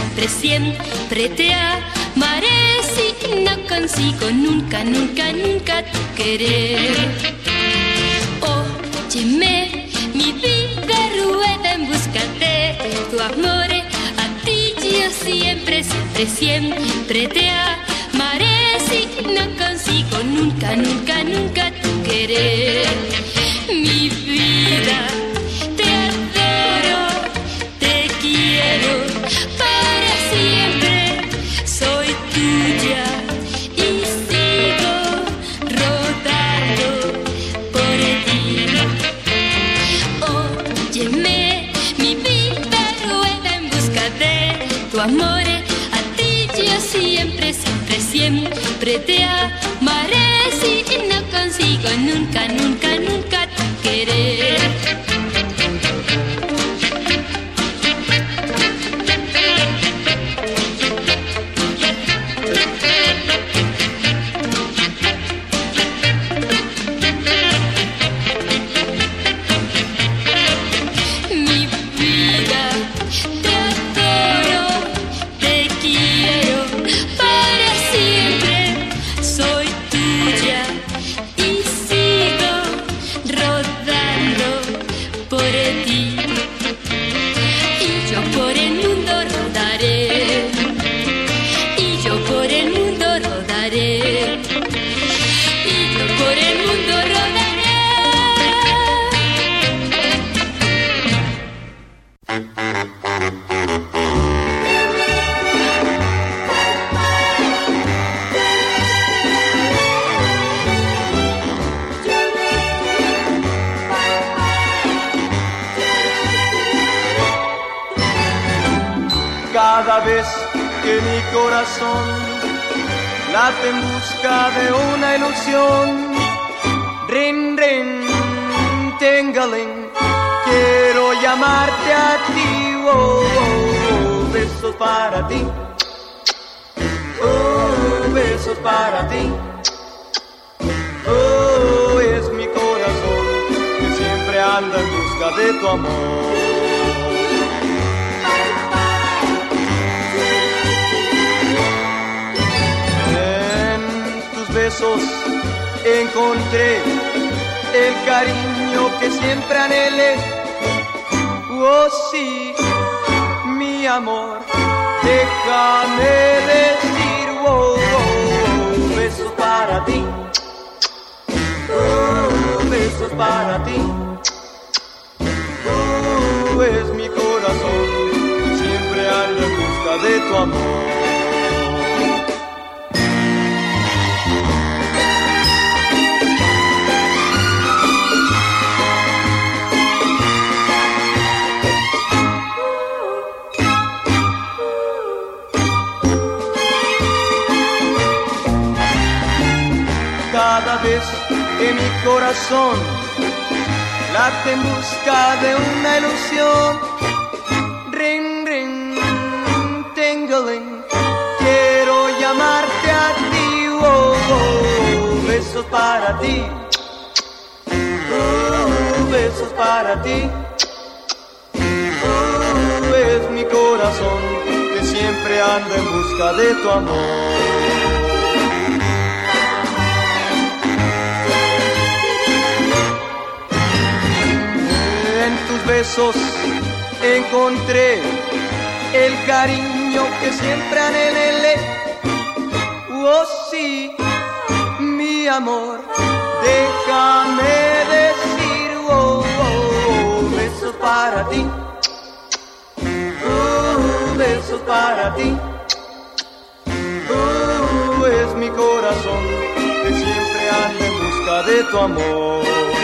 siempre, siempre, te amaré. Si no consigo nunca, nunca, nunca tu querer. Óyeme, mi vida rueda en busca de tu amor. A ti yo siempre, siempre, siempre te amaré. Si no consigo nunca, nunca, nunca tu querer. Mi vida, de tu amor. A ti yo siempre, siempre, siempre te amaré. Si no consigo nunca, nunca, nunca en busca de una ilusión, rin, rin, tingaling, quiero llamarte a ti, oh, oh, oh, besos para ti, oh, besos para ti, oh, es mi corazón que siempre anda en busca de tu amor. Besos encontré el cariño que siempre anhelé. Oh sí, mi amor, déjame decir, oh, oh, oh, besos para ti. Oh, besos para ti. Oh, es mi corazón siempre anda en busca de tu amor. Cada que mi corazón late en busca de una ilusión. Ring, ring, tingling, quiero llamarte a ti, oh, oh, besos para ti, oh, besos para ti. Oh, es mi corazón que siempre anda en busca de tu amor. Besos encontré el cariño que siempre anhelé. Oh sí, mi amor, déjame decir, oh, oh, oh, besos para ti. Oh, besos para ti. Oh, es mi corazón que siempre anda en busca de tu amor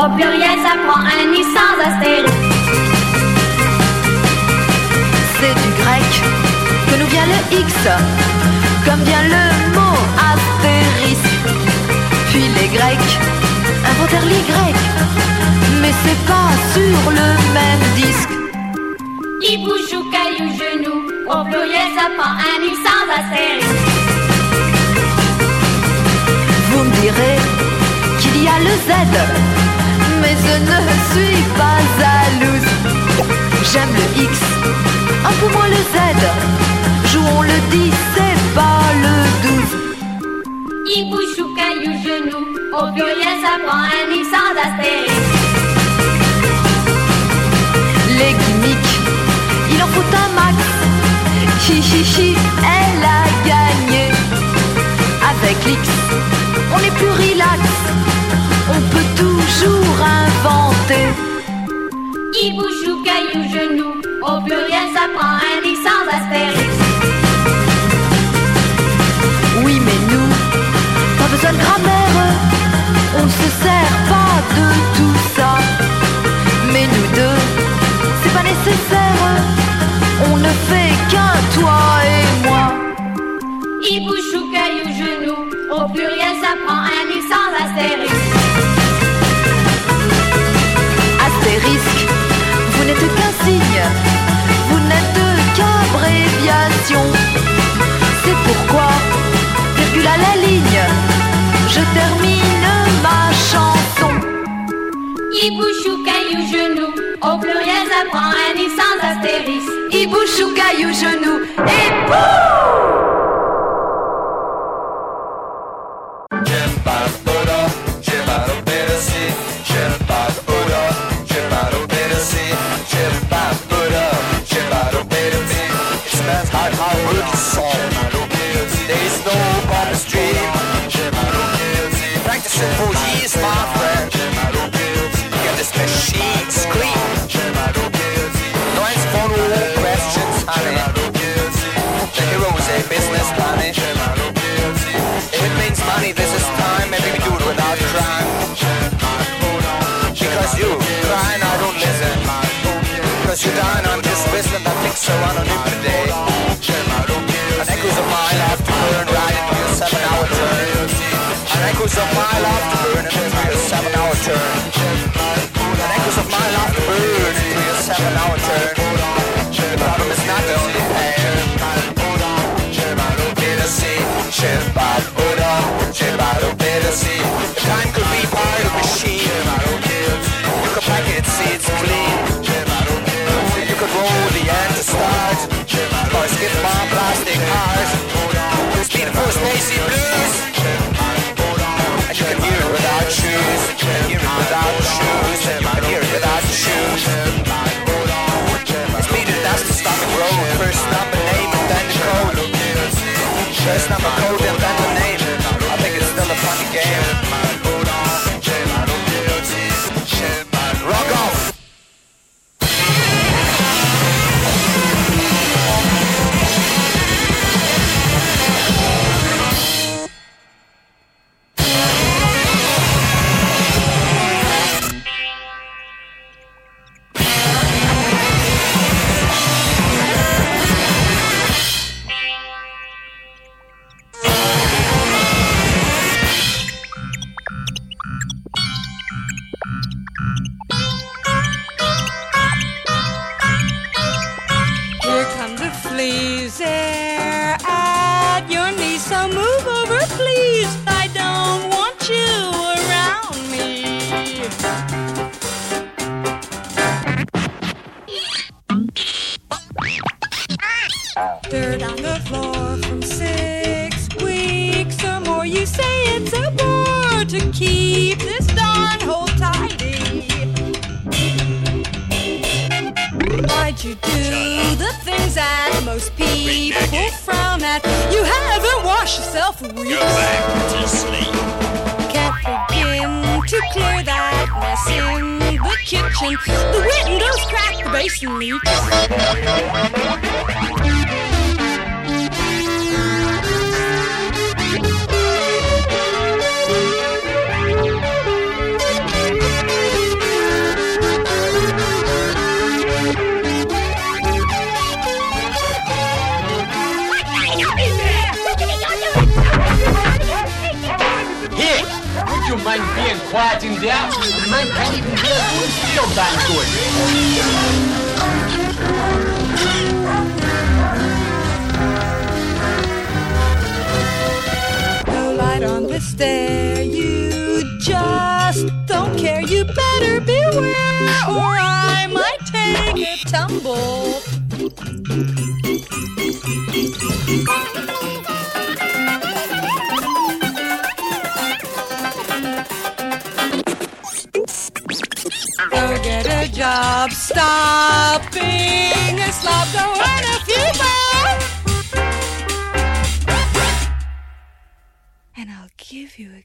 au pluriel ça prend un i sans astérisque. C'est du grec que nous vient le X, comme vient le mot astérisque. Puis les Grecs inventèrent l'Y, mais c'est pas sur le même disque. Il bouge au caillou genou, au pluriel ça prend un i sans astérisque. Vous me direz qu'il y a le Z, mais je ne suis pas jalouse. J'aime le X, un peu moins le Z. Jouons le 10, c'est pas le 12. Il bouge au caillou genou, au pluriel ça prend un i sans. Les gimmicks, il en faut un max. Hi hi hi, Il bouge au caillou genou, au pluriel ça prend un i sans astérisque. Oui, mais nous, pas besoin de grammaire. On ne se sert pas de tout ça. Mais nous deux, c'est pas nécessaire. On ne fait qu'un toi et moi. Bouge au caillou genou, au pluriel ça prend un i sans astérisque. À la ligne, je termine ma chanson. Au caillou genou, au pluriel ça prend un i sans astérisque. Au caillou genou et Practicing so know be the this darn hole tidy. Why'd you do the things that most people frown at? You haven't washed yourself in weeks. Go back to sleep. Can't begin to clear that mess in the kitchen. The windows crack, the basin leaks. You mind being quiet in there? Mine can't even hear good. No light on the stair, you just don't care. You better beware, or I might take a tumble. Stop being a slob, go earn a few bucks. And I'll give you a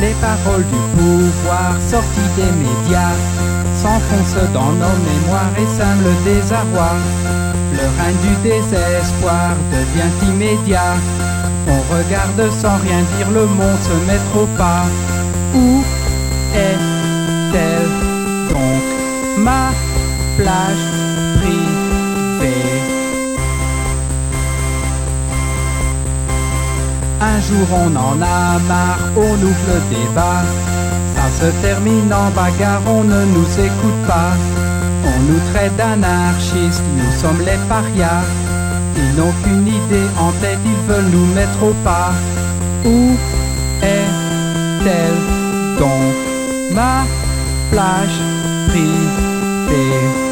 Les paroles du pouvoir sorties des médias s'enfoncent dans nos mémoires et sèment le désarroi. Le règne du désespoir devient immédiat. On regarde sans rien dire le monde se mettre au pas. Où est-elle donc? Ma plage Un jour on en a marre, on ouvre le débat. Ça se termine en bagarre, on ne nous écoute pas. On nous traite d'anarchistes, nous sommes les parias. Ils n'ont qu'une idée en tête, ils veulent nous mettre au pas. Où est-elle donc? Ma plage privée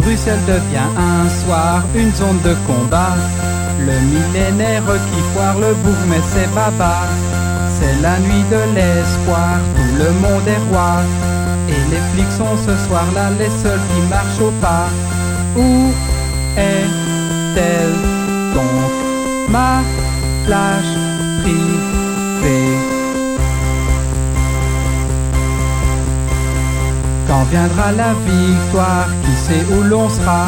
Bruxelles devient un soir une zone de combat. Le millénaire qui foire le bourg, c'est baba. C'est la nuit de l'espoir, tout le monde est roi. Et les flics sont ce soir-là les seuls qui marchent au pas. Où est-elle? Donc ma plage privée Quand viendra la victoire, qui sait où l'on sera?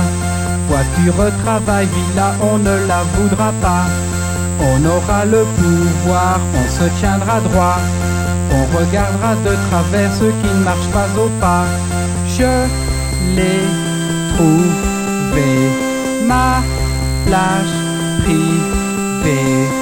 Voiture, travail, villa, on ne la voudra pas. On aura le pouvoir, on se tiendra droit. On regardera de travers ceux qui ne marchent pas au pas. Je l'ai trouvé, ma plage privée.